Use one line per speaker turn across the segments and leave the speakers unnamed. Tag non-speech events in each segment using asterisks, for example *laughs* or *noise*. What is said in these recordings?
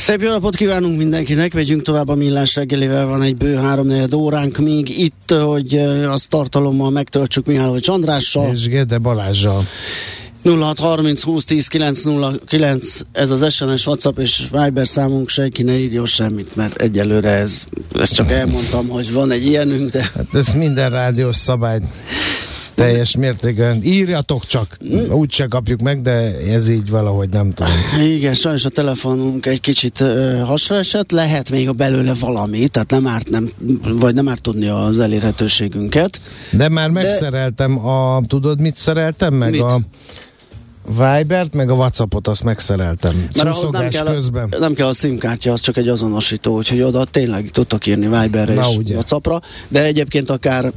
Szép jó napot kívánunk mindenkinek, megyünk tovább a millás reggelivel, van egy bő háromnegyed óránk még itt, hogy azt tartalommal megtöltsük Mihály Csandrással.
És Gede Balázsjal.
0630 20 10 909 ez az SMS, WhatsApp és Viber számunk, senki ne írjon semmit, mert egyelőre ez, ezt csak elmondtam, hogy van egy ilyenünk, de...
Hát ez minden rádiós szabály teljes mértékben. Írjatok csak, úgy se kapjuk meg, de ez így valahogy nem tudom.
Igen, sajnos a telefonunk egy kicsit hasra esett, lehet még a belőle valami, tehát nem árt, nem, vagy nem árt tudni az elérhetőségünket.
De már megszereltem de... a, tudod mit szereltem meg?
Mit?
A Vibert, meg a Whatsappot azt megszereltem.
Mert ahhoz nem kell,
közben.
A, nem kell a SIM-kártya, az csak egy azonosító, úgyhogy oda tényleg tudtok írni Viberre
Na,
és
ugye.
Whatsappra, de egyébként akár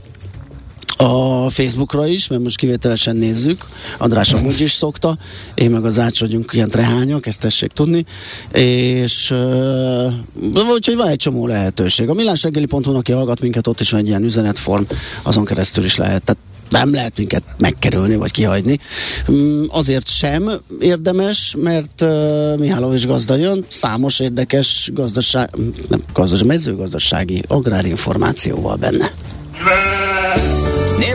a Facebookra is, mert most kivételesen nézzük, András amúgy is szokta, én meg az Ács vagyunk ilyen trehányok, ezt tessék tudni, és uh, úgyhogy van egy csomó lehetőség. A millásreggeli.hu, aki hallgat minket, ott is van egy ilyen üzenetform, azon keresztül is lehet. Tehát nem lehet minket megkerülni, vagy kihagyni. Mm, Azért sem érdemes, mert uh, Mihálovics gazda jön, számos érdekes gazdaság, nem, gazdaság, mezőgazdasági agrárinformációval benne.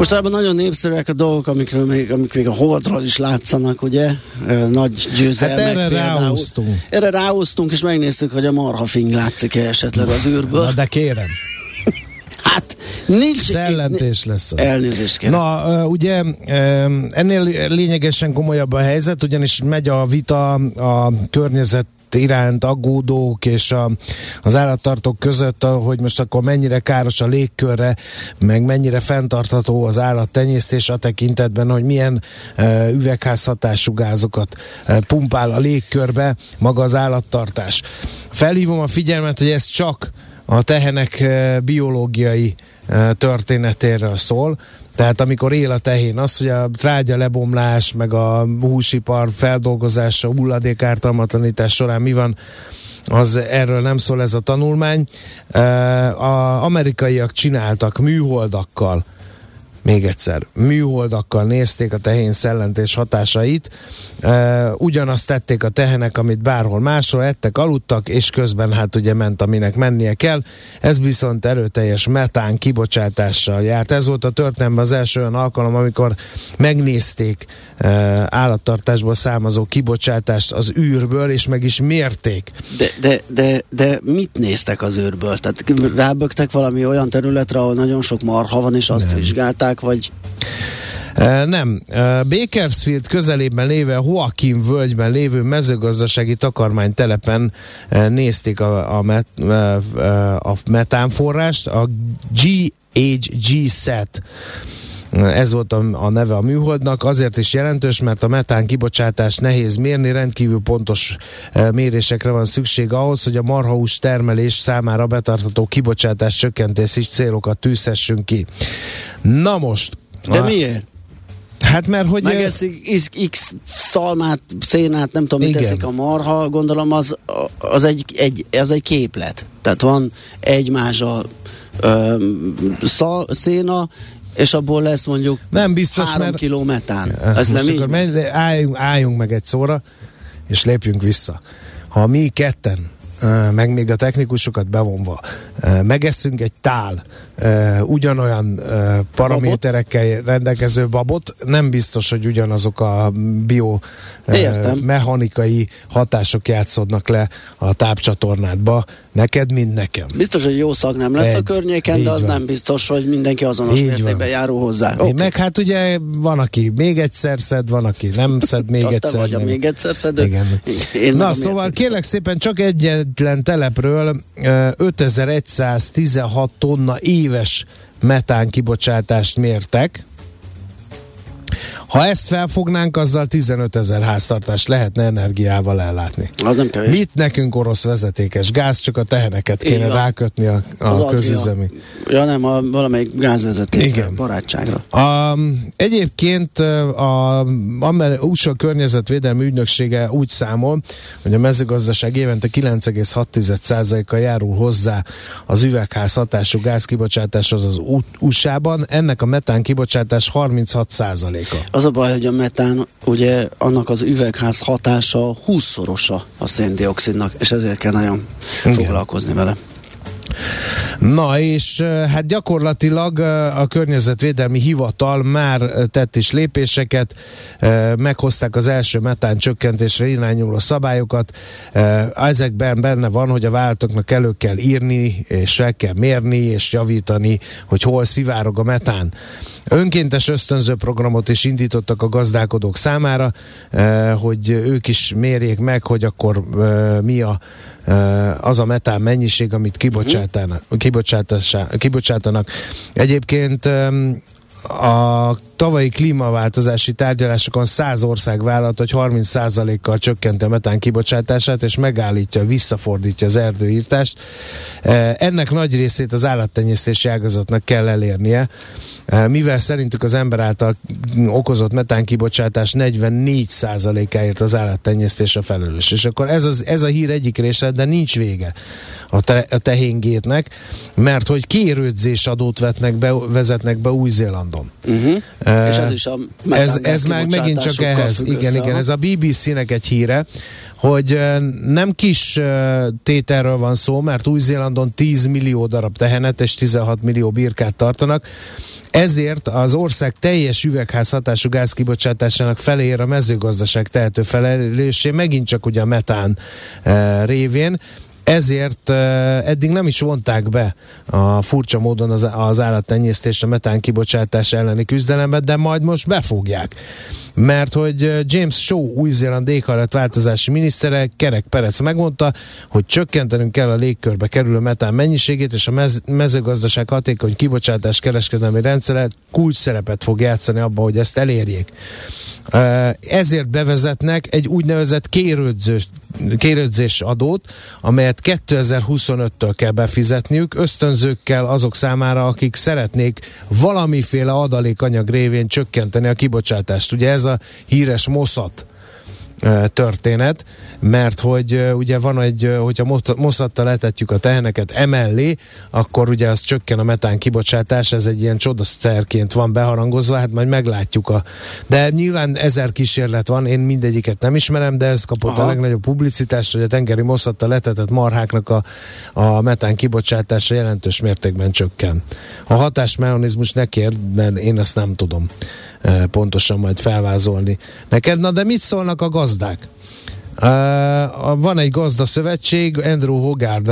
Most ebben nagyon népszerűek a dolgok, amikről még, amik még a holdról is látszanak, ugye? Nagy győzelmek
Hát erre
például.
ráhúztunk.
Erre ráhúztunk, és megnéztük, hogy a marhafing látszik-e esetleg az űrből.
Na de kérem, *laughs*
Hát, nincs...
szellentés lesz az.
Elnézést kérem.
Na, ugye ennél lényegesen komolyabb a helyzet, ugyanis megy a vita a környezet iránt aggódók és a, az állattartók között, hogy most akkor mennyire káros a légkörre, meg mennyire fenntartható az állattenyésztés a tekintetben, hogy milyen uh, üvegházhatású gázokat uh, pumpál a légkörbe maga az állattartás. Felhívom a figyelmet, hogy ez csak a tehenek uh, biológiai uh, történetéről szól. Tehát amikor él a tehén, az, hogy a trágya lebomlás, meg a húsipar feldolgozása, hulladékártalmatlanítás során mi van, az erről nem szól ez a tanulmány. A amerikaiak csináltak műholdakkal még egyszer, műholdakkal nézték a tehén szellentés hatásait, e, ugyanazt tették a tehenek, amit bárhol máshol ettek, aludtak, és közben hát ugye ment, aminek mennie kell. Ez viszont erőteljes metán kibocsátással járt. Ez volt a történelemben az első olyan alkalom, amikor megnézték e, állattartásból származó kibocsátást az űrből, és meg is mérték.
De, de, de, de mit néztek az űrből? Tehát rábögtek valami olyan területre, ahol nagyon sok marha van, és azt
Nem.
vizsgálták, vagy
E, Nem. Bakersfield közelében lévő Joaquin völgyben lévő mezőgazdasági takarmánytelepen e, nézték a, a, met, a metánforrást, a GHG-SET ez volt a, a neve a műholdnak, azért is jelentős, mert a metán kibocsátás nehéz mérni, rendkívül pontos e, mérésekre van szükség ahhoz, hogy a marhahús termelés számára betartató kibocsátás csökkentési célokat tűzhessünk ki. Na most,
de
a-
miért?
Hát mert hogy...
Megeszik X, X szalmát, szénát, nem tudom, mit
Igen.
eszik a marha, gondolom az, az, egy, egy, az egy képlet. Tehát van egy mázsa ö, szal, széna, és abból lesz mondjuk
Nem biztos,
három
mert...
kiló metán.
Eh,
Ez nem így?
menj, álljunk, álljunk meg egy szóra, és lépjünk vissza. Ha mi ketten, eh, meg még a technikusokat bevonva, eh, megesszünk egy tál uh, ugyanolyan uh, paraméterekkel rendelkező babot, nem biztos, hogy ugyanazok a bio uh, mechanikai hatások játszódnak le a tápcsatornádba, neked, mint nekem.
Biztos, hogy jó szag nem lesz Egy, a környéken, de az van. nem biztos, hogy mindenki azonos így mértékben van. járul hozzá.
Okay. Meg hát ugye van, aki még egyszer szed, van, aki nem szed még *laughs*
Azt
egyszer.
vagy
nem.
a még egyszer szedő.
Igen. Én Na szóval kérlek szépen csak egyetlen telepről 5116 tonna éves metán kibocsátást mértek, ha ezt felfognánk, azzal 15 ezer háztartást lehetne energiával ellátni.
Az nem kevés.
Mit nekünk orosz vezetékes gáz, csak a teheneket kéne Igen. rákötni a, a közüzemi.
Ja nem, a, valamelyik gázvezeték Igen. barátságra.
A, egyébként a Amer- USA környezetvédelmi ügynöksége úgy számol, hogy a mezőgazdaság évente 9,6%-a járul hozzá az üvegház hatású gázkibocsátáshoz az USA-ban, ennek a metán kibocsátás 36%-a.
Az a baj, hogy a metán, ugye annak az üvegház hatása 20-szorosa a széndiokszidnak, és ezért kell nagyon Igen. foglalkozni vele.
Na és hát gyakorlatilag a Környezetvédelmi Hivatal már tett is lépéseket, meghozták az első metán csökkentésre irányuló szabályokat. Ezekben benne van, hogy a váltóknak elő kell írni, és fel kell mérni, és javítani, hogy hol szivárog a metán. Önkéntes ösztönző programot is indítottak a gazdálkodók számára, hogy ők is mérjék meg, hogy akkor mi a az a metán mennyiség, amit kibocsátanak. kibocsátanak. Egyébként a tavalyi klímaváltozási tárgyalásokon 100 ország vállalt, hogy 30%-kal csökkenti a metán kibocsátását, és megállítja, visszafordítja az erdőírtást. Ennek nagy részét az állattenyésztési ágazatnak kell elérnie, mivel szerintük az ember által okozott metán kibocsátás 44%-áért az állattenyésztés a felelős. És akkor ez, az, ez a hír egyik része, de nincs vége a, te, a tehingétnek, mert hogy kérődzés adót vetnek be, vezetnek be Új-Zélandon.
Uh-huh. Uh, És ez is a
ez, ez már megint csak ehhez. Igen, igen, ez a BBC-nek egy híre, hogy nem kis tételről van szó, mert Új-Zélandon 10 millió darab tehenet és 16 millió birkát tartanak, ezért az ország teljes üvegházhatású gázkibocsátásának felér a mezőgazdaság tehető felelőssé, megint csak ugye a metán révén, ezért eddig nem is vonták be a furcsa módon az, az állattenyésztésre metán kibocsátás elleni küzdelembe, de majd most befogják. Mert hogy James Shaw, új-zéland éghajlatváltozási minisztere, Kerek Perec megmondta, hogy csökkentenünk kell a légkörbe kerülő metán mennyiségét, és a mez- mezőgazdaság hatékony kibocsátás kereskedelmi rendszere kulcs szerepet fog játszani abban, hogy ezt elérjék. Ezért bevezetnek egy úgynevezett kérődzős, kérődzés adót, amelyet 2025-től kell befizetniük, ösztönzőkkel azok számára, akik szeretnék valamiféle adalékanyag révén csökkenteni a kibocsátást. Ugye ez a híres moszat történet, mert hogy ugye van egy, hogyha moszattal letetjük a teheneket emellé, akkor ugye az csökken a metán kibocsátás, ez egy ilyen csodaszerként van beharangozva, hát majd meglátjuk a... De nyilván ezer kísérlet van, én mindegyiket nem ismerem, de ez kapott Aha. a legnagyobb publicitást, hogy a tengeri moszattal letetett marháknak a, a metán kibocsátása jelentős mértékben csökken. A hatásmechanizmus ne kérd, mert én ezt nem tudom pontosan majd felvázolni neked. Na de mit szólnak a gazdák? Van egy gazda szövetség, Andrew Hogarth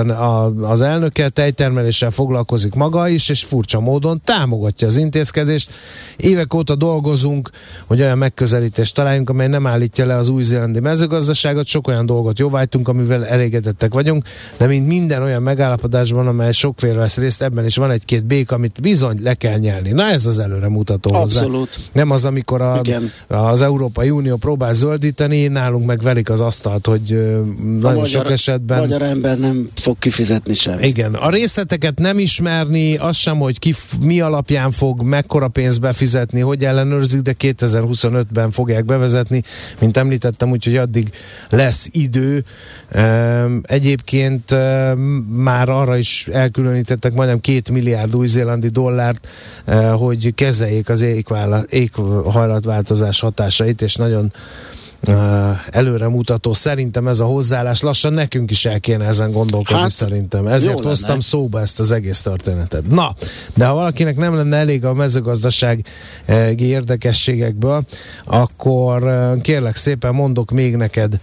az elnöke, tejtermeléssel foglalkozik maga is, és furcsa módon támogatja az intézkedést. Évek óta dolgozunk, hogy olyan megközelítést találjunk, amely nem állítja le az új-zélandi mezőgazdaságot. Sok olyan dolgot jóvájtunk, amivel elégedettek vagyunk, de mint minden olyan megállapodásban, amely sokféle vesz részt, ebben is van egy-két bék, amit bizony le kell nyelni. Na ez az előremutató
Abszolút.
Hozzá. Nem az, amikor a, az Európai Unió próbál zöldíteni, nálunk meg velik az asztalt, hogy uh, nagyon magyar, sok esetben...
Magyar ember nem fog kifizetni sem.
Igen, a részleteket nem ismerni, az sem, hogy ki mi alapján fog mekkora pénzt befizetni, hogy ellenőrzik, de 2025-ben fogják bevezetni, mint említettem, úgyhogy addig lesz idő. Egyébként már arra is elkülönítettek majdnem két milliárd új-zélandi dollárt, hogy kezeljék az éghajlatváltozás hatásait, és nagyon előremutató. Szerintem ez a hozzáállás lassan nekünk is el kéne ezen gondolkodni hát, szerintem. Ezért hoztam szóba ezt az egész történetet. Na, de ha valakinek nem lenne elég a mezőgazdasági érdekességekből, akkor kérlek szépen mondok még neked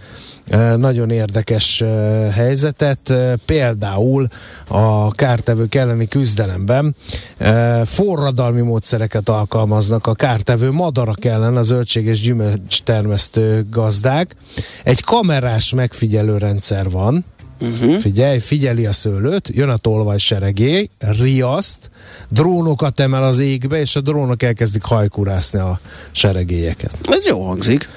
nagyon érdekes helyzetet, például a kártevők elleni küzdelemben forradalmi módszereket alkalmaznak a kártevő madarak ellen a zöldség és gyümölcs termesztő gazdák. Egy kamerás megfigyelő rendszer van, Uh-huh. Figyelj, figyeli a szőlőt, jön a tolvaj seregély, riaszt, drónokat emel az égbe, és a drónok elkezdik hajkurászni a seregélyeket.
Ez jó hangzik.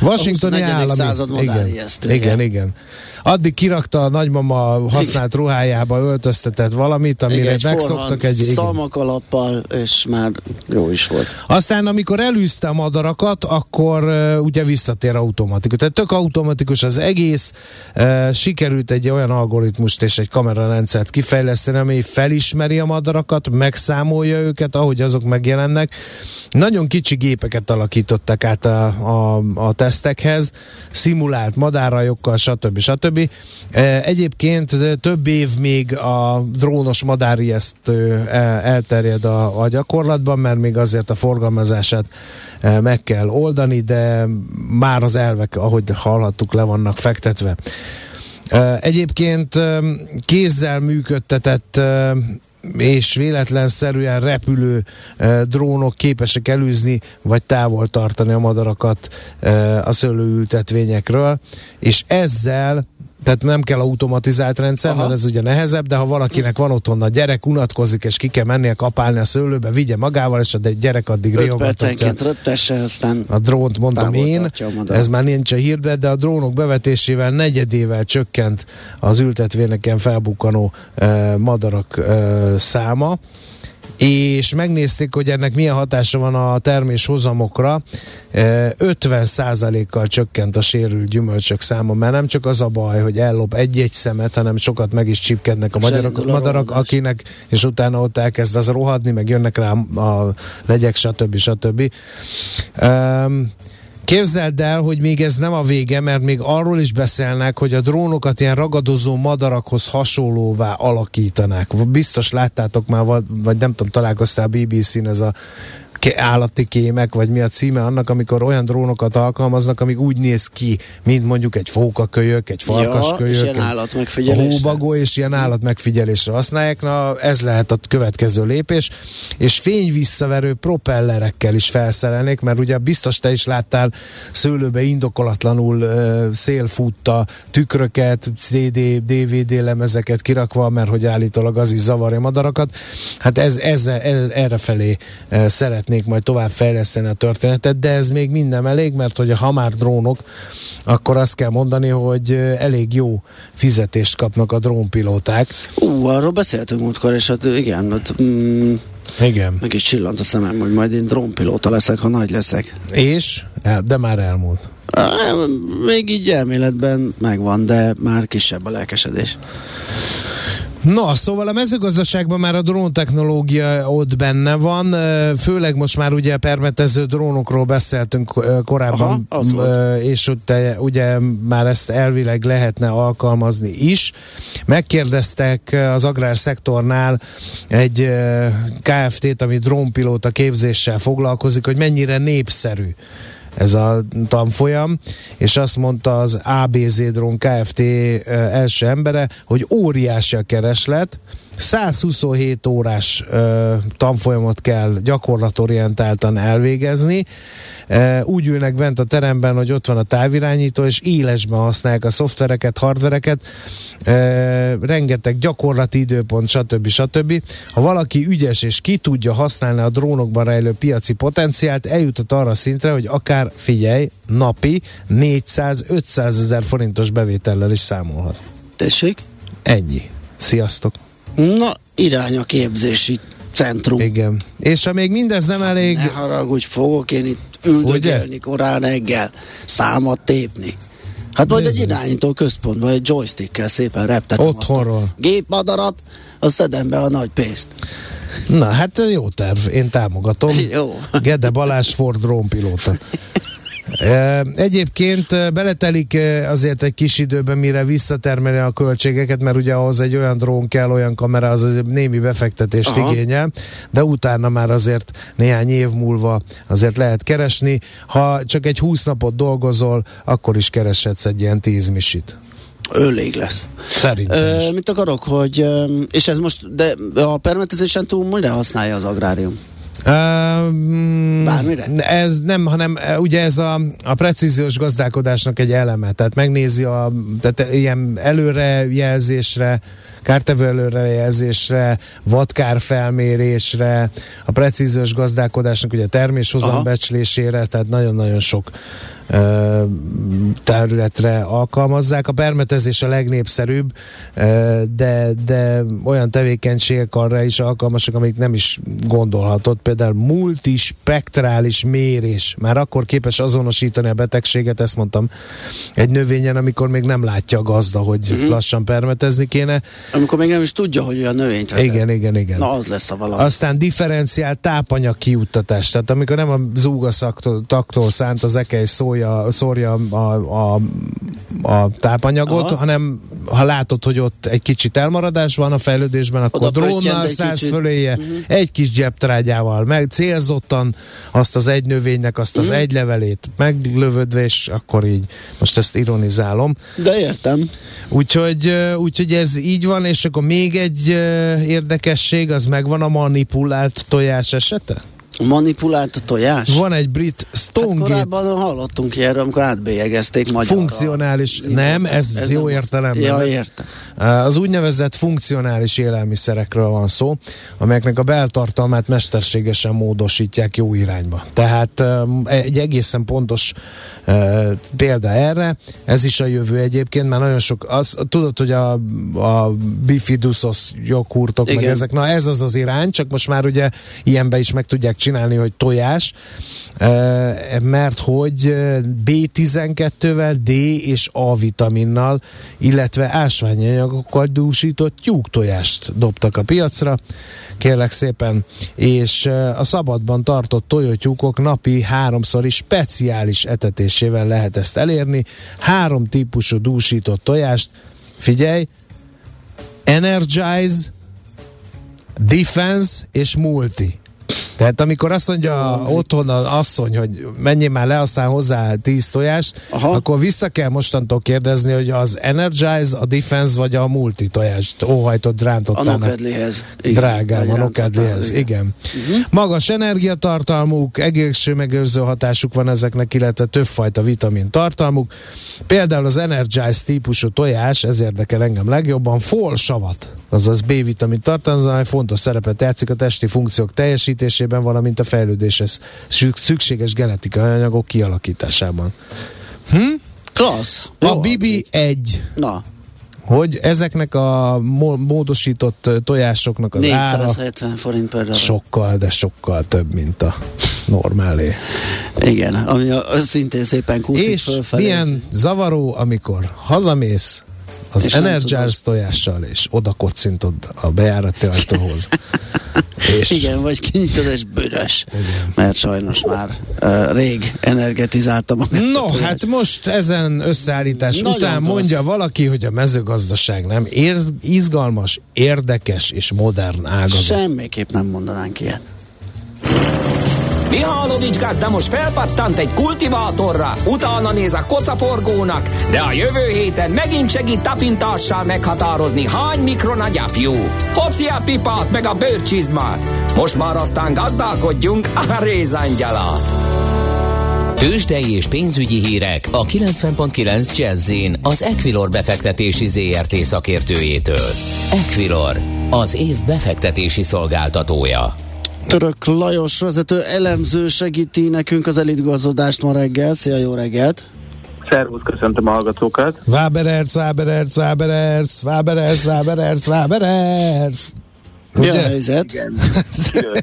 Washingtoni állami... Igen, igen, igen. Addig kirakta a nagymama használt ruhájába öltöztetett valamit, amire igen, egy megszoktak egy...
Szalmakalappal, és már jó is volt.
Aztán, amikor elűzte a madarakat, akkor uh, ugye visszatér automatikus. Tehát tök automatikus az egész. Uh, sikerült egy olyan algoritmust és egy kamerarendszert kifejleszteni, ami felismeri a madarakat, megszámolja őket, ahogy azok megjelennek. Nagyon kicsi gépeket alakítottak át a, a, a tesztekhez, szimulált madárajokkal, stb. stb. E, egyébként több év még a drónos madárijesztő e, elterjed a, a gyakorlatban, mert még azért a forgalmazását e, meg kell oldani, de már az elvek, ahogy hallhattuk, le vannak fektetve. Egyébként kézzel működtetett és véletlenszerűen repülő e, drónok képesek elűzni vagy távol tartani a madarakat e, a szőlőültetvényekről, és ezzel tehát nem kell automatizált rendszer, Aha. mert ez ugye nehezebb, de ha valakinek van otthon a gyerek, unatkozik, és ki kell mennie kapálni a szőlőbe, vigye magával, és a gyerek addig
riogatja. röptesse, aztán
a drónt mondom én, ez már nincs a hírbe, de a drónok bevetésével negyedével csökkent az ültetvényeken felbukkanó eh, madarak eh, száma és megnézték, hogy ennek milyen hatása van a termés hozamokra. 50%-kal csökkent a sérült gyümölcsök száma, mert nem csak az a baj, hogy ellop egy-egy szemet, hanem sokat meg is csipkednek a magyarok, madarak, akinek, és utána ott elkezd az rohadni, meg jönnek rá a legyek, stb. stb. Um, Képzeld el, hogy még ez nem a vége, mert még arról is beszélnek, hogy a drónokat ilyen ragadozó madarakhoz hasonlóvá alakítanák. Biztos láttátok már, vagy nem tudom, találkoztál BBC-n ez a állati kémek, vagy mi a címe annak, amikor olyan drónokat alkalmaznak, amik úgy néz ki, mint mondjuk egy fókakölyök, egy farkaskölyök, ja, és ilyen
állatmegfigyelésre.
hóbagó, és ilyen állatmegfigyelésre használják. Na, ez lehet a következő lépés. És fényvisszaverő propellerekkel is felszerelnék, mert ugye biztos te is láttál szőlőbe indokolatlanul szélfutta tükröket, CD, DVD lemezeket kirakva, mert hogy állítólag az is zavarja madarakat. Hát ez, ez, ez erre felé uh, szeret szeretnék majd tovább fejleszteni a történetet, de ez még minden elég, mert hogy ha már drónok, akkor azt kell mondani, hogy elég jó fizetést kapnak a drónpilóták.
Ú, arról beszéltünk múltkor, és hát igen, hát, mm,
igen.
Meg is csillant a szemem, hogy majd én drónpilóta leszek, ha nagy leszek.
És? De már elmúlt.
Még így elméletben megvan, de már kisebb a lelkesedés.
Na, szóval a mezőgazdaságban már a drón technológia ott benne van, főleg most már ugye permetező drónokról beszéltünk korábban, Aha, és ott ugye már ezt elvileg lehetne alkalmazni is. Megkérdeztek az agrárszektornál egy KFT-t, ami drónpilóta képzéssel foglalkozik, hogy mennyire népszerű ez a tanfolyam, és azt mondta az ABZ Drone Kft. első embere, hogy óriási a kereslet, 127 órás ö, tanfolyamot kell gyakorlatorientáltan elvégezni. E, úgy ülnek bent a teremben, hogy ott van a távirányító, és élesben használják a szoftvereket, hardvereket, e, rengeteg gyakorlati időpont, stb. stb. Ha valaki ügyes és ki tudja használni a drónokban rejlő piaci potenciált, eljutott arra szintre, hogy akár, figyelj, napi 400-500 ezer forintos bevétellel is számolhat.
Tessék?
Ennyi. Sziasztok!
Na, irány a képzési centrum.
Igen. És ha még mindez nem elég...
Ne haragudj, fogok én itt üldögélni korán reggel, számat tépni. Hát vagy egy irányító központ, vagy egy joystickkel szépen reptetem
Otthonról. azt a
gépmadarat, a szedem be a nagy pénzt.
Na, hát jó terv, én támogatom. *laughs*
jó.
Gede Balázs Ford drónpilóta. *laughs* Egyébként beletelik azért egy kis időben, mire visszatermeli a költségeket, mert ugye ahhoz egy olyan drón kell, olyan kamera, az némi befektetést Aha. igényel, de utána már azért néhány év múlva azért lehet keresni. Ha csak egy 20 napot dolgozol, akkor is kereshetsz egy ilyen 10 misit.
Ölég lesz.
Szerintem
Ö, Mit akarok, hogy, és ez most, de a permetezésen túl mire használja az agrárium?
Um, Bármire? Ez nem, hanem ugye ez a, a precíziós gazdálkodásnak egy eleme, tehát megnézi a tehát ilyen előrejelzésre, kártevő előrejelzésre, vadkár felmérésre, a precíziós gazdálkodásnak ugye terméshozambecslésére, tehát nagyon-nagyon sok területre alkalmazzák. A permetezés a legnépszerűbb, de, de olyan tevékenységek arra is alkalmasak, amik nem is gondolhatott. Például multispektrális mérés. Már akkor képes azonosítani a betegséget, ezt mondtam, egy növényen, amikor még nem látja a gazda, hogy uh-huh. lassan permetezni kéne.
Amikor még nem is tudja, hogy a növény.
Igen, igen, igen.
Na, az lesz a valami.
Aztán differenciált tápanyag kiuttatás. Tehát amikor nem a zúgaszaktól szánt az ekely szója, szórja, a, a, a tápanyagot, Aha. hanem ha látod, hogy ott egy kicsit elmaradás van a fejlődésben, akkor Oda drónnal szállsz föléje, uh-huh. egy kis gyeptrágyával, meg célzottan azt az egy növénynek, azt uh-huh. az mhm. egy levelét meglövödve, és akkor így, most ezt ironizálom.
De értem.
Úgyhogy, úgyhogy ez így van, és akkor még egy érdekesség, az megvan a manipulált tojás esete?
Manipulált a tojás?
Van egy brit Stonegate. Hát
korábban hallottunk erről, amikor átbélyegezték magyarra.
Funkcionális, nem, ez, ez jó nem, értelemben.
Ja, értem.
Az úgynevezett funkcionális élelmiszerekről van szó, amelyeknek a beltartalmát mesterségesen módosítják jó irányba. Tehát egy egészen pontos példa erre, ez is a jövő egyébként, mert nagyon sok, az, tudod, hogy a, a bifidusos joghurtok, Igen. meg ezek, na ez az az irány, csak most már ugye ilyenbe is meg tudják csinálni, hogy tojás, mert hogy B12-vel, D és A vitaminnal, illetve ásványanyagokkal dúsított tyúktojást dobtak a piacra, kérlek szépen, és a szabadban tartott tojótyúkok napi háromszor is speciális etetésével lehet ezt elérni. Három típusú dúsított tojást, figyelj, Energize, Defense és Multi. Tehát amikor azt mondja a, otthon az asszony, hogy menjél már le, aztán hozzá tíz tojást, Aha. akkor vissza kell mostantól kérdezni, hogy az Energize, a Defense vagy a multi tojást óhajtott rántottának. A
nokedlihez.
Drágám, a nokedlihez, igen. igen. Uh-huh. Magas energiatartalmuk, egészségmegőrző hatásuk van ezeknek, illetve többfajta vitamin tartalmuk. Például az Energize típusú tojás, ez érdekel engem legjobban, folsavat, azaz B-vitamin tartalmaz, amely fontos szerepet játszik a testi funkciók teljesítésében, valamint a fejlődéshez szükséges genetikai anyagok kialakításában. Hm?
Klassz.
A Bibi egy.
Na
hogy ezeknek a módosított tojásoknak az
470 ára forint per darab.
sokkal, de sokkal több, mint a normálé.
Igen, ami a, szintén szépen kúszik És fölfelé.
milyen zavaró, amikor hazamész, az és Energize tojással, és oda kocintod a bejárati ajtóhoz.
És... *laughs* Igen, vagy kinyitod, és büdös. Igen. Mert sajnos már uh, rég energetizálta magát.
No, hát most ezen összeállítás Nagyon után rossz. mondja valaki, hogy a mezőgazdaság nem ér- izgalmas, érdekes és modern ágazat.
Semmiképp nem mondanánk ilyet.
Mihálovics gazda most felpattant egy kultivátorra, utána néz a kocaforgónak, de a jövő héten megint segít tapintással meghatározni, hány mikron a gyapjú. Hoci a pipát meg a bőrcsizmát. Most már aztán gazdálkodjunk a rézangyala.
Tőzsdei és pénzügyi hírek a 90.9 jazz az Equilor befektetési ZRT szakértőjétől. Equilor, az év befektetési szolgáltatója.
Török Lajos vezető elemző segíti nekünk az elitgazdasást ma reggel. Szia, jó reggelt!
Szervusz, köszöntöm a hallgatókat.
Vábererc, Vábererc, Vábererc, Vábererc, Vábererc, Vábererc. Ugye?
helyzet?
Igen,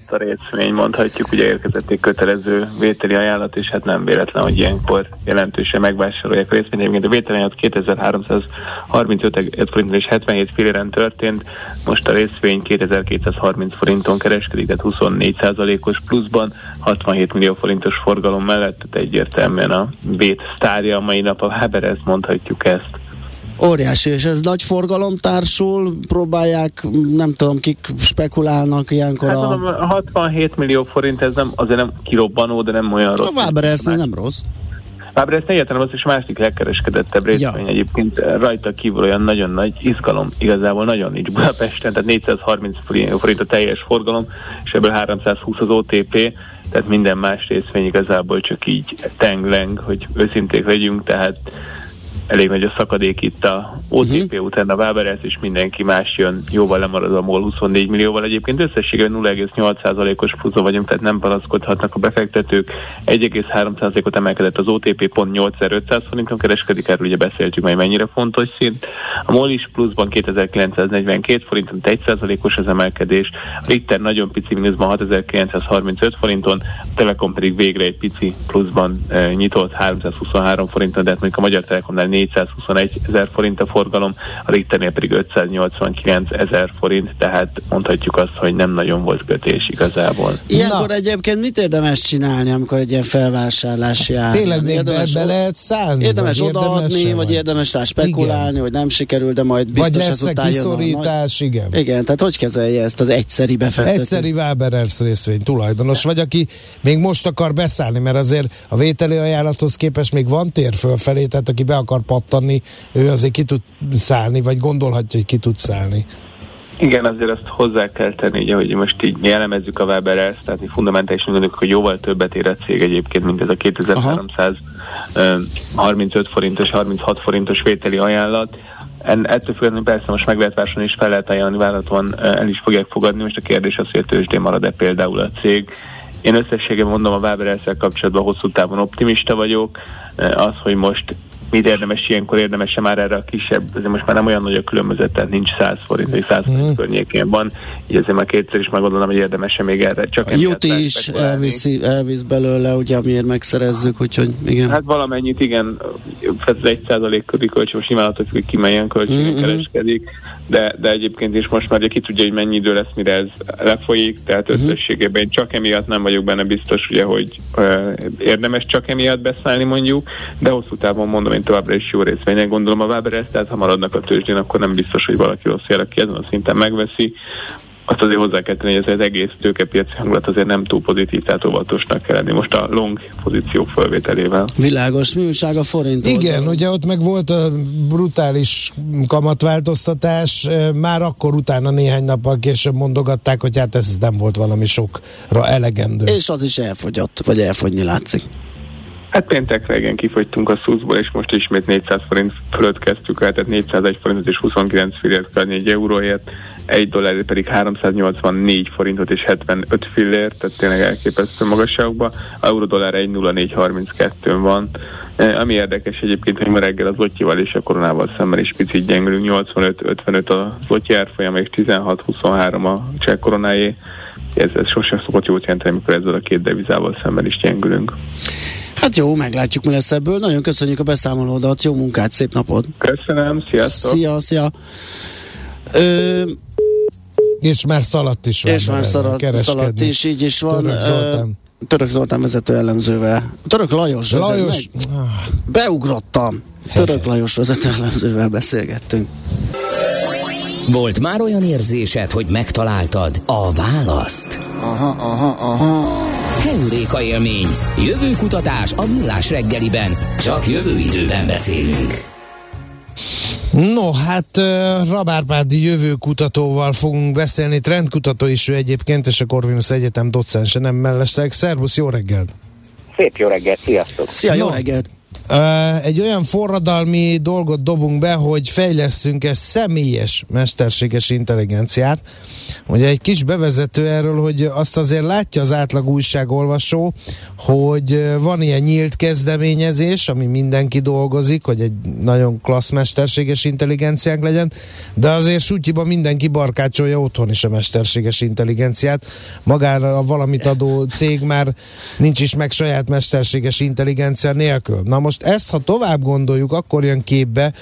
a részvény, mondhatjuk, ugye érkezett egy kötelező vételi ajánlat, és hát nem véletlen, hogy ilyenkor jelentősen megvásárolják a részvényt. Egyébként a vételi ajánlat 2335 forint és 77 filléren történt, most a részvény 2230 forinton kereskedik, tehát 24%-os pluszban, 67 millió forintos forgalom mellett, tehát egyértelműen a vét sztárja a mai nap a Haber, mondhatjuk ezt.
Óriási, és ez nagy forgalom társul, próbálják, nem tudom, kik spekulálnak ilyenkor
Hát
a...
mondom, 67 millió forint, ez nem, azért nem kirobbanó, de nem olyan rossz.
A Waberers nem rossz.
Vábra ezt egyáltalán az is a másik legkereskedettebb részvény
Ja.
egyébként rajta kívül olyan nagyon nagy izgalom igazából nagyon nincs Budapesten, tehát 430 forint a teljes forgalom, és ebből 320 az OTP, tehát minden más részvény igazából csak így tengleng, hogy őszinték legyünk, tehát elég nagy a szakadék itt a OTP uh-huh. után a Waberers, és mindenki más jön jóval lemarad a MOL 24 millióval. Egyébként összességében 0,8%-os pluszon vagyunk, tehát nem panaszkodhatnak a befektetők. 1,3%-ot emelkedett az OTP, pont 8500 forinton kereskedik, erről ugye beszéltük majd mennyire fontos szint. A MOL is pluszban 2942 forinton, 1%-os az emelkedés. A Ritter nagyon pici mínuszban 6935 forinton, a Telekom pedig végre egy pici pluszban e, nyitott 323 forinton, de hát mondjuk a Magyar Telekomnál 421 ezer forint a forgalom, a Ritternél pedig 589 ezer forint, tehát mondhatjuk azt, hogy nem nagyon volt kötés igazából.
Ilyenkor
Na.
egyébként mit érdemes csinálni, amikor egy ilyen felvásárlási ár?
Tényleg még be,
érdemes,
be lehet szállni?
érdemes
vagy
odaadni,
érdemes-e,
vagy érdemes rá spekulálni,
Igen.
hogy nem sikerül, de majd
Vagy
biztos
lesz-e
ezután jön a nagy...
kiszorítás, igen.
Igen, tehát hogy kezelje ezt az egyszeri befektető?
Egyszeri Waberers részvény tulajdonos, vagy aki még most akar beszállni, mert azért a vételi ajánlathoz képest még van tér fölfelé, tehát aki be akar pattanni, ő azért ki tud szállni, vagy gondolhatja, hogy ki tud szállni.
Igen, azért azt hozzá kell tenni, ugye, hogy most így mi elemezzük a Weber tehát mi fundamentálisan gondoljuk, hogy jóval többet ér a cég egyébként, mint ez a 2335 forintos, 36 forintos vételi ajánlat. En, ettől függetlenül persze most meg lehet vásárolni, és fel lehet ajánlani, eh, el is fogják fogadni. Most a kérdés az, hogy a tőzsdén marad-e például a cég. Én összességében mondom, a Weber kapcsolatban hosszú távon optimista vagyok. Az, hogy most mit érdemes ilyenkor érdemes már erre a kisebb, azért most már nem olyan nagy a különbözet, tehát nincs 100 forint, vagy 100 forint
Mhm.
környékén van, így azért már kétszer is meggondolom, hogy érdemes még erre csak
A Juti is elviszi, elvisz belőle, ugye, amiért megszerezzük, úgyhogy igen.
Hát valamennyit igen, ez egy százalék körüli kölcsön, most nyilván attól hogy ki melyen költségen
Mhm.
kereskedik, de, de egyébként is most már ugye ki tudja, hogy mennyi idő lesz, mire ez lefolyik, tehát
Mhm.
összességében én csak emiatt nem vagyok benne biztos, ugye, hogy uh, érdemes csak emiatt beszállni mondjuk, de hosszú távon mondom, én továbbra is jó részvények gondolom a Weber tehát ha maradnak a tőzsdén, akkor nem biztos, hogy valaki rossz jel, aki ezen a szinten megveszi. Azt azért hozzá kell tenni, hogy ez az egész tőkepiaci hangulat azért nem túl pozitív, tehát óvatosnak kell lenni most a long pozíciók fölvételével.
Világos, mi újság a forint
Igen,
oldalon?
ugye ott meg volt a brutális kamatváltoztatás, már akkor utána néhány nappal később mondogatták, hogy hát ez nem volt valami sokra elegendő.
És az is elfogyott, vagy elfogyni látszik.
Hát péntekre igen kifogytunk a szuszból, és most ismét 400 forint fölött kezdtük el, tehát 401 forintot és 29 fillért kell 4 euróért, egy dollárért pedig 384 forintot és 75 fillért, tehát tényleg elképesztő magasságokban. A euró-dollár 1.0432 van. E, Ami érdekes egyébként, hogy ma reggel az Lotyival és a koronával szemben is picit gyengülünk, 85-55 a Lotyi árfolyam és 16-23 a cseh koronájé. Ez, ez sosem szokott jót jelenteni, amikor ezzel a két devizával szemben is gyengülünk.
Hát jó, meglátjuk, mi lesz ebből. Nagyon köszönjük a beszámolódat, jó munkát, szép napot!
Köszönöm, sziasztok!
Szia, szia! Ö,
És már szaladt is van
és már szaladt, szaladt is, így is van.
Török Zoltán.
Török Zoltán vezető elemzővel. Török Lajos,
Lajos,
meg-
ah,
beugrottam. Török Lajos vezető elemzővel beszélgettünk.
Volt már olyan érzésed, hogy megtaláltad a választ?
Aha, aha, aha.
Heuréka élmény. Jövőkutatás a millás reggeliben. Csak jövő időben beszélünk.
No, hát uh, Rabárpádi jövőkutatóval fogunk beszélni, trendkutató is ő egyébként, és a Corvinus Egyetem docense, nem mellesleg. Szervusz, jó reggelt!
Szép jó reggelt, sziasztok!
Szia, jó
No.
reggelt!
Egy olyan forradalmi dolgot dobunk be, hogy fejleszünk egy személyes mesterséges intelligenciát. Ugye egy kis bevezető erről, hogy azt azért látja az átlag újságolvasó, hogy van ilyen nyílt kezdeményezés, ami mindenki dolgozik, hogy egy nagyon klassz mesterséges intelligenciánk legyen, de azért sútyiban mindenki barkácsolja otthon is a mesterséges intelligenciát. Magára a valamit adó cég már nincs is meg saját mesterséges intelligencia nélkül. Na most ezt, ha tovább gondoljuk, akkor jön képbe,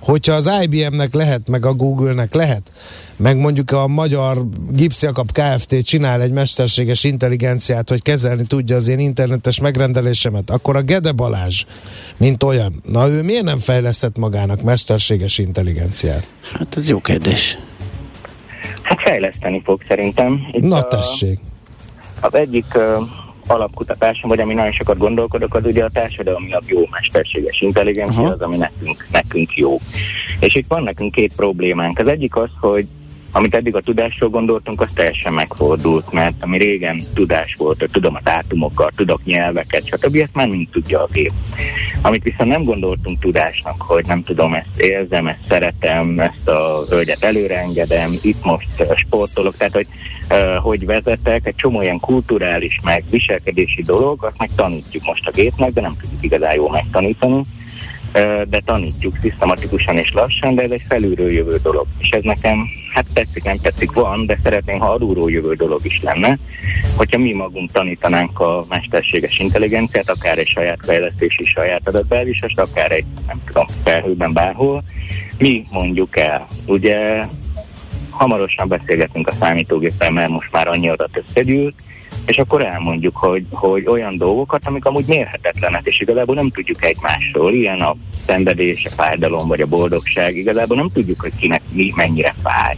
hogyha az IBM-nek lehet, meg a Google-nek lehet, meg mondjuk a magyar Gipsziakap Kft. csinál egy mesterséges intelligenciát, hogy kezelni tudja az én internetes megrendelésemet, akkor a Gede Balázs, mint olyan, na ő miért nem fejlesztett magának mesterséges intelligenciát?
Hát ez jó kérdés.
Hát fejleszteni fog szerintem.
Itt na tessék.
A, az egyik uh, alapkutatásom, vagy ami nagyon sokat gondolkodok, az ugye a társadalmilag jó mesterséges intelligencia, Aha. az, ami nekünk, nekünk jó. És itt van nekünk két problémánk. Az egyik az, hogy amit eddig a tudásról gondoltunk, az teljesen megfordult, mert ami régen tudás volt, hogy tudom a dátumokat, tudok nyelveket, stb. ezt már mind tudja a gép. Amit viszont nem gondoltunk tudásnak, hogy nem tudom, ezt érzem, ezt szeretem, ezt a hölgyet előreengedem, itt most sportolok, tehát hogy hogy vezetek, egy csomó ilyen kulturális, meg viselkedési dolog, azt meg tanítjuk most a gépnek, de nem tudjuk igazán jól megtanítani de tanítjuk szisztematikusan és lassan, de ez egy felülről jövő dolog. És ez nekem, hát tetszik, nem tetszik, van, de szeretném, ha alulról jövő dolog is lenne, hogyha mi magunk tanítanánk a mesterséges intelligenciát, akár egy saját fejlesztési, saját adatbázisast, akár egy, nem tudom, felhőben bárhol, mi mondjuk el. Ugye hamarosan beszélgetünk a számítógéppel, mert most már annyi adat összegyűlt, és akkor elmondjuk, hogy, hogy olyan dolgokat, amik amúgy mérhetetlenek, és igazából nem tudjuk egymásról. Ilyen a szenvedés, a fájdalom vagy a boldogság, igazából nem tudjuk, hogy kinek mi mennyire fáj.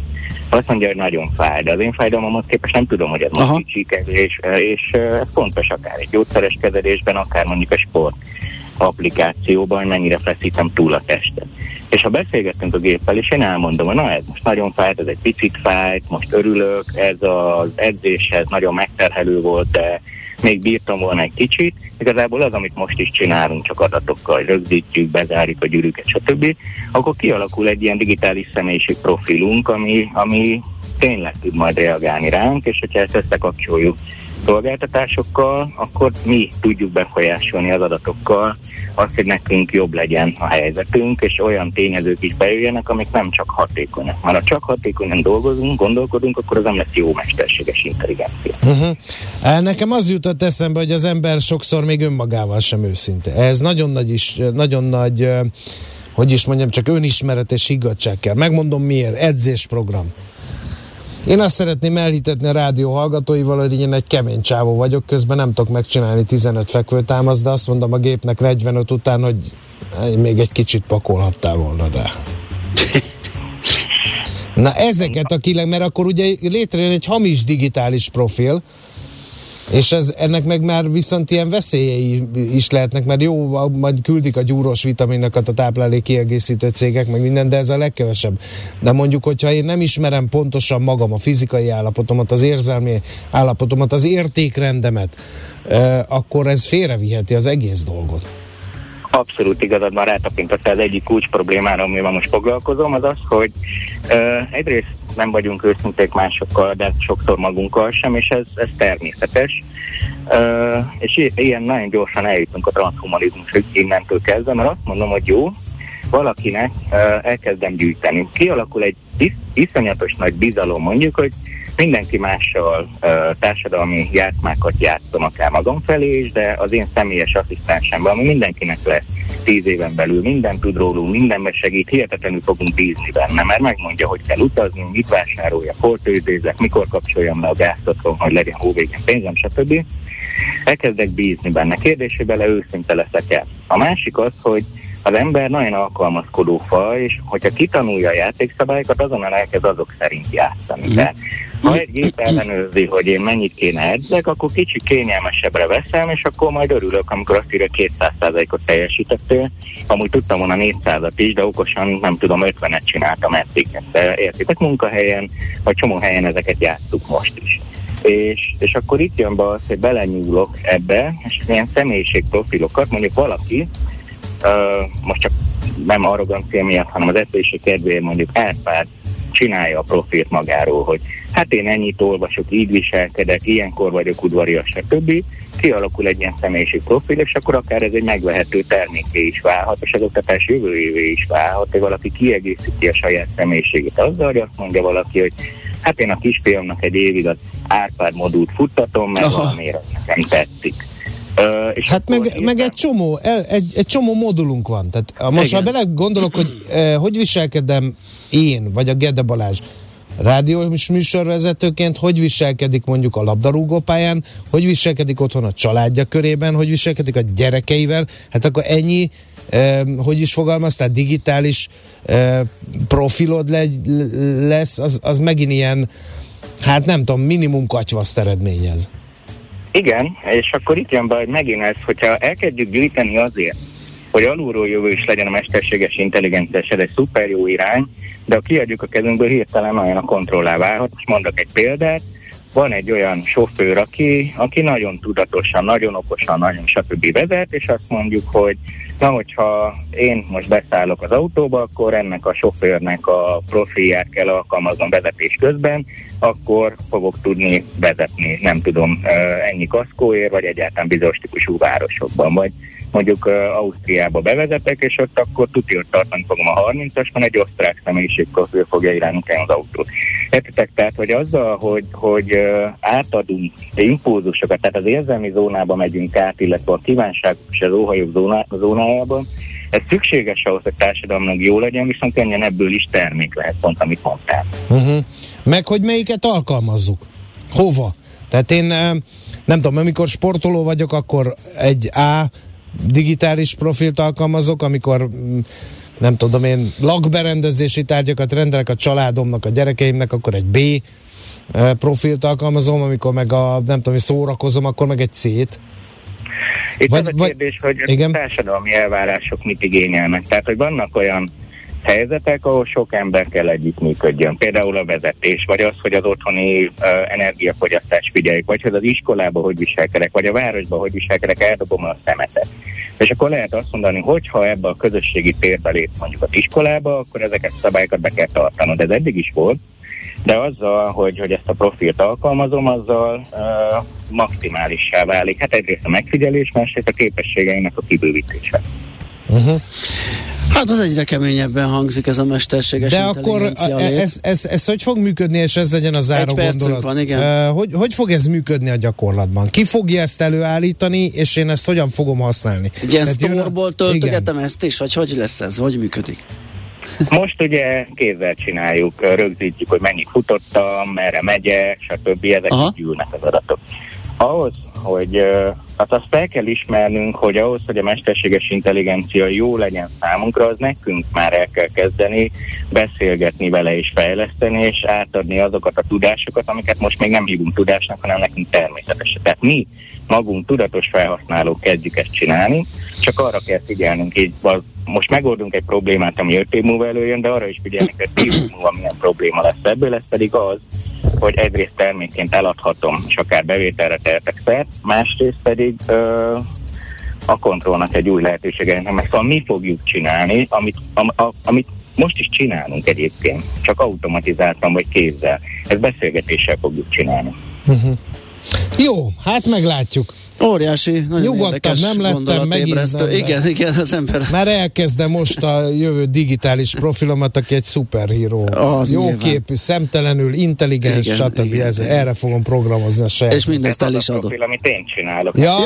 Azt mondja, hogy nagyon fáj, de az én fájdalmamhoz képest nem tudom, hogy ez most kicsik, és, és ez fontos akár egy gyógyszeres kezelésben, akár mondjuk a sport applikációban, mennyire feszítem túl a testet. És ha beszélgettünk a géppel, és én elmondom, hogy na ez most nagyon fájt, ez egy picit fájt, most örülök, ez az edzéshez nagyon megterhelő volt, de még bírtam volna egy kicsit. Igazából az, amit most is csinálunk, csak adatokkal rögzítjük, bezárjuk a gyűrűket, stb., akkor kialakul egy ilyen digitális személyiség profilunk, ami, ami tényleg tud majd reagálni ránk, és hogyha ezt összekapcsoljuk szolgáltatásokkal, akkor mi tudjuk befolyásolni az adatokkal azt, hogy nekünk jobb legyen a helyzetünk, és olyan tényezők is bejöjjenek, amik nem csak hatékonyak. Már ha csak hatékonyan dolgozunk, gondolkodunk, akkor az nem lesz jó mesterséges intelligencia. Uh-huh.
Nekem az jutott eszembe, hogy az ember sokszor még önmagával sem őszinte. Ez nagyon nagy is, nagyon nagy hogy is mondjam, csak önismeret és higgadság kell. Megmondom miért. Edzésprogram én azt szeretném elhitetni a rádió hallgatóival, hogy én egy kemény csávó vagyok, közben nem tudok megcsinálni 15 fekvőtámaszt, de azt mondom a gépnek 45 után, hogy még egy kicsit pakolhattál volna rá. *laughs* Na ezeket a kilek, mert akkor ugye létrejön egy hamis digitális profil, és ez, ennek meg már viszont ilyen veszélyei is lehetnek, mert jó, majd küldik a gyúros vitaminokat a táplálék kiegészítő cégek, meg minden, de ez a legkevesebb. De mondjuk, hogyha én nem ismerem pontosan magam, a fizikai állapotomat, az érzelmi állapotomat, az értékrendemet, akkor ez félreviheti az egész dolgot.
Abszolút igazad van, rátapintottál az egyik kulcs problémára, amivel most foglalkozom, az az, hogy uh, egyrészt nem vagyunk őszinték másokkal, de sokszor magunkkal sem, és ez, ez természetes. Uh, és ilyen nagyon gyorsan eljutunk a transhumanizmusig innentől kezdve, mert azt mondom, hogy jó, valakinek uh, elkezdem gyűjteni. Kialakul egy is, iszonyatos nagy bizalom, mondjuk, hogy mindenki mással társadalmi játszmákat játszom akár magam felé is, de az én személyes asszisztensemben, ami mindenkinek lesz tíz éven belül, minden tud rólunk, mindenben segít, hihetetlenül fogunk bízni benne, mert megmondja, hogy kell utazni, mit vásárolja, hol tőzézek, mikor kapcsoljam le a gáztatról, hogy legyen hóvégén pénzem, stb. Elkezdek bízni benne. Kérdés, hogy bele őszinte leszek-e. A másik az, hogy az ember nagyon alkalmazkodó faj, és hogyha kitanulja a játékszabályokat, azonnal elkezd azok szerint játszani. Mm. Tehát ha egy gép ellenőrzi, hogy én mennyit kéne edzek, akkor kicsit kényelmesebbre veszem, és akkor majd örülök, amikor azt írja 200%-ot teljesítettél. Amúgy tudtam volna 400-at is, de okosan nem tudom, 50-et csináltam eddig. De értitek, munkahelyen, vagy csomó helyen ezeket játszuk most is. És, és akkor itt jön be az, hogy belenyúlok ebbe, és ilyen személyiségprofilokat, mondjuk valaki uh, most csak nem arrogancia miatt, hanem az eszélyiség kedvéért mondjuk Árpád csinálja a profilt magáról, hogy hát én ennyit olvasok, így viselkedek, ilyenkor vagyok udvarias, stb. Kialakul egy ilyen személyiség profil, és akkor akár ez egy megvehető terméké is válhat, és az oktatás jövőjévé is válhat, hogy valaki kiegészíti a saját személyiségét azzal, hogy azt mondja valaki, hogy hát én a kisfiamnak egy évig az Árpád modult futtatom, mert Aha. valamiért nekem tetszik.
Uh, és hát meg, meg egy csomó, egy, egy csomó modulunk van. Tehát most ha bele gondolok, hogy uh, hogy viselkedem én, vagy a Gede Balázs rádiós műsorvezetőként, hogy viselkedik mondjuk a labdarúgópályán, hogy viselkedik otthon a családja körében, hogy viselkedik a gyerekeivel, hát akkor ennyi, eh, hogy is fogalmaztál, digitális eh, profilod le, lesz, az, az megint ilyen, hát nem tudom, minimum katyvaszt eredményez.
Igen, és akkor itt jön be, megint ez, hogyha elkezdjük gyűjteni azért, hogy alulról jövő is legyen a mesterséges intelligencia, ez egy szuper jó irány, de ha kiadjuk a kezünkből, hirtelen olyan a kontrollá válhat. Most mondok egy példát, van egy olyan sofőr, aki, aki nagyon tudatosan, nagyon okosan, nagyon stb. vezet, és azt mondjuk, hogy na, hogyha én most beszállok az autóba, akkor ennek a sofőrnek a profilját kell alkalmaznom vezetés közben, akkor fogok tudni vezetni, nem tudom, ennyi kaszkóért, vagy egyáltalán bizonyos típusú városokban, vagy mondjuk Ausztriába bevezetek, és ott akkor tuti, hogy tartani fogom a 30-as, van egy osztrák személyiségprofil fogja irányítani az autót. Értitek, tehát, hogy azzal, hogy, hogy átadunk impulzusokat, tehát az érzelmi zónába megyünk át, illetve a kívánság és az óhajok zóná, zónájában, ez szükséges ahhoz, hogy társadalomnak jó legyen, viszont könnyen ebből is termék lehet, pont amit mondtál.
Uh-huh. Meg hogy melyiket alkalmazzuk? Hova? Tehát én nem tudom, amikor sportoló vagyok, akkor egy A digitális profilt alkalmazok, amikor mm, nem tudom én, lakberendezési tárgyakat rendelek a családomnak, a gyerekeimnek, akkor egy B eh, profilt alkalmazom, amikor meg a, nem tudom, szórakozom, akkor meg egy C-t.
Itt vagy, az a kérdés, vagy, hogy igen? a társadalmi elvárások mit igényelnek. Tehát, hogy vannak olyan helyzetek, ahol sok ember kell együttműködjön. Például a vezetés, vagy az, hogy az otthoni uh, energiafogyasztást figyeljük, vagy hogy az iskolában hogy viselkedek, vagy a városban hogy viselkedek, eldobom a szemetet. És akkor lehet azt mondani, hogy ha ebbe a közösségi térbe lép mondjuk az iskolába, akkor ezeket a szabályokat be kell tartanod. Ez eddig is volt, de azzal, hogy, hogy ezt a profilt alkalmazom, azzal uh, maximálissá válik. Hát egyrészt a megfigyelés, másrészt a képességeinek a kibővítése.
Uh-huh. Hát az egyre keményebben hangzik ez a mesterséges
De akkor ez, ez, ez, ez hogy fog működni, és ez legyen a záró Egy gondolat?
van, igen.
Uh, hogy, hogy fog ez működni a gyakorlatban? Ki fogja ezt előállítani, és én ezt hogyan fogom használni?
Egy ilyen sztorból töltögetem igen. ezt is, vagy hogy lesz ez? Hogy működik? *laughs*
Most ugye kézzel csináljuk, rögzítjük, hogy mennyit futottam, merre megyek, stb. Ezek Aha. gyűlnek az adatok. Ahhoz, hogy hát azt fel kell ismernünk, hogy ahhoz, hogy a mesterséges intelligencia jó legyen számunkra, az nekünk már el kell kezdeni beszélgetni vele és fejleszteni, és átadni azokat a tudásokat, amiket most még nem hívunk tudásnak, hanem nekünk természetesen. Tehát mi magunk tudatos felhasználók kezdjük ezt csinálni, csak arra kell figyelnünk, így most megoldunk egy problémát, ami 5 év múlva előjön, de arra is figyelni hogy 10 év múlva milyen probléma lesz ebből, ez pedig az, hogy egyrészt termékként eladhatom, és akár bevételre tehetek szert, másrészt pedig ö, a kontrollnak egy új lehetősége. Mert szóval mi fogjuk csinálni, amit, am, a, amit most is csinálunk egyébként, csak automatizáltan vagy kézzel. Ezt beszélgetéssel fogjuk csinálni. Uh-huh.
Jó, hát meglátjuk.
Óriási, nagyon Nyugodtan,
nem lettem megint. Nem
igen, igen, az ember.
Már elkezdem most a jövő digitális profilomat, aki egy szuperhíró. Az Jó nyilván. képű, szemtelenül, intelligens, igen, stb. Igen, ez, igen. Erre fogom programozni a saját.
És mindezt el is adok.
Profil, amit én csinálok.
Ja,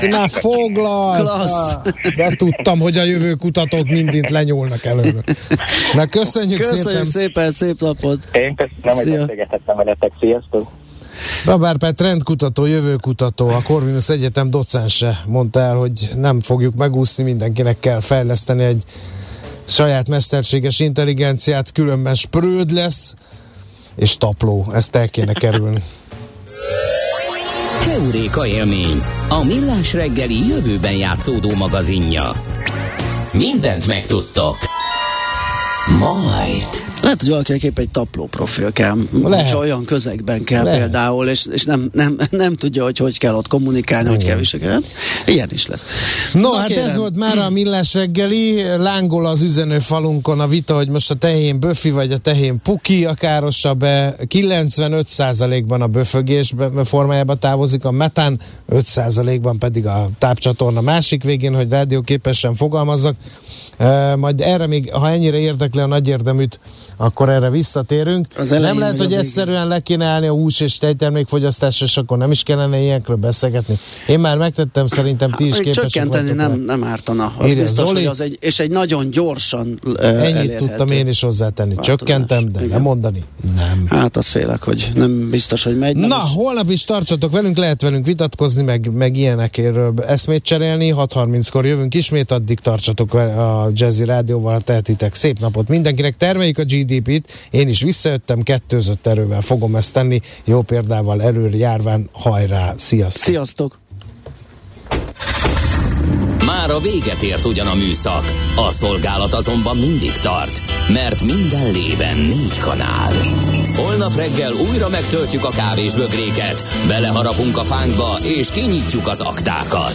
ja. már foglal. De tudtam, hogy a jövő kutatók mindent lenyúlnak előre. Na köszönjük,
köszönjük szépen. szépen. szép napot.
Én köszönöm, hogy beszélgetettem veletek. Sziasztok.
Babár Pet trendkutató, jövőkutató, a Corvinus Egyetem docense mondta el, hogy nem fogjuk megúszni, mindenkinek kell fejleszteni egy saját mesterséges intelligenciát, különben sprőd lesz, és tapló. Ezt el kéne kerülni.
Keuréka élmény, a millás reggeli jövőben játszódó magazinja. Mindent megtudtok. Majd.
Lehet, hogy valakinek épp egy tapló profil kell,
Lehet.
hogy olyan közegben kell
Lehet.
például, és, és nem, nem, *laughs* nem tudja, hogy hogy kell ott kommunikálni, hogy kell viselkedni. Ilyen is lesz.
No,
Na,
hát
kérem.
ez volt már a millás reggeli, lángol az üzenő falunkon a vita, hogy most a tehén böfi vagy a tehén puki a károsabb-e. 95%-ban a böfögés formájában távozik, a metán 5%-ban pedig a tápcsatorna másik végén, hogy rádióképesen fogalmazzak. E, majd erre még, ha ennyire érdekli a nagy érdeműt, akkor erre visszatérünk.
Az
nem lehet, hogy egyszerűen le kéne állni a hús és tejtermékfogyasztásra, és akkor nem is kellene ilyenekről beszélgetni. Én már megtettem, szerintem ti is képesek
Csökkenteni nem, nem ártana. Az
Írja
biztos,
Zoli.
hogy az egy, és egy nagyon gyorsan
Ennyit tudtam én is hozzátenni.
változás.
Csökkentem, de
Igen.
nem mondani. Nem.
Hát azt félek, hogy nem biztos, hogy megy.
Na,
most-
holnap is tartsatok velünk, lehet velünk vitatkozni, meg, meg ilyenekről eszmét cserélni. 6.30-kor jövünk ismét, addig tartsatok a Jazzy Rádióval, tehetitek szép napot mindenkinek. Termeljük a GDP-t, én is visszajöttem, kettőzött erővel fogom ezt tenni, jó példával előre járván, hajrá, sziasztok!
Sziasztok!
Már a véget ért ugyan a műszak, a szolgálat azonban mindig tart, mert minden lében négy kanál. Holnap reggel újra megtöltjük a kávés bögréket, beleharapunk a fánkba és kinyitjuk az aktákat.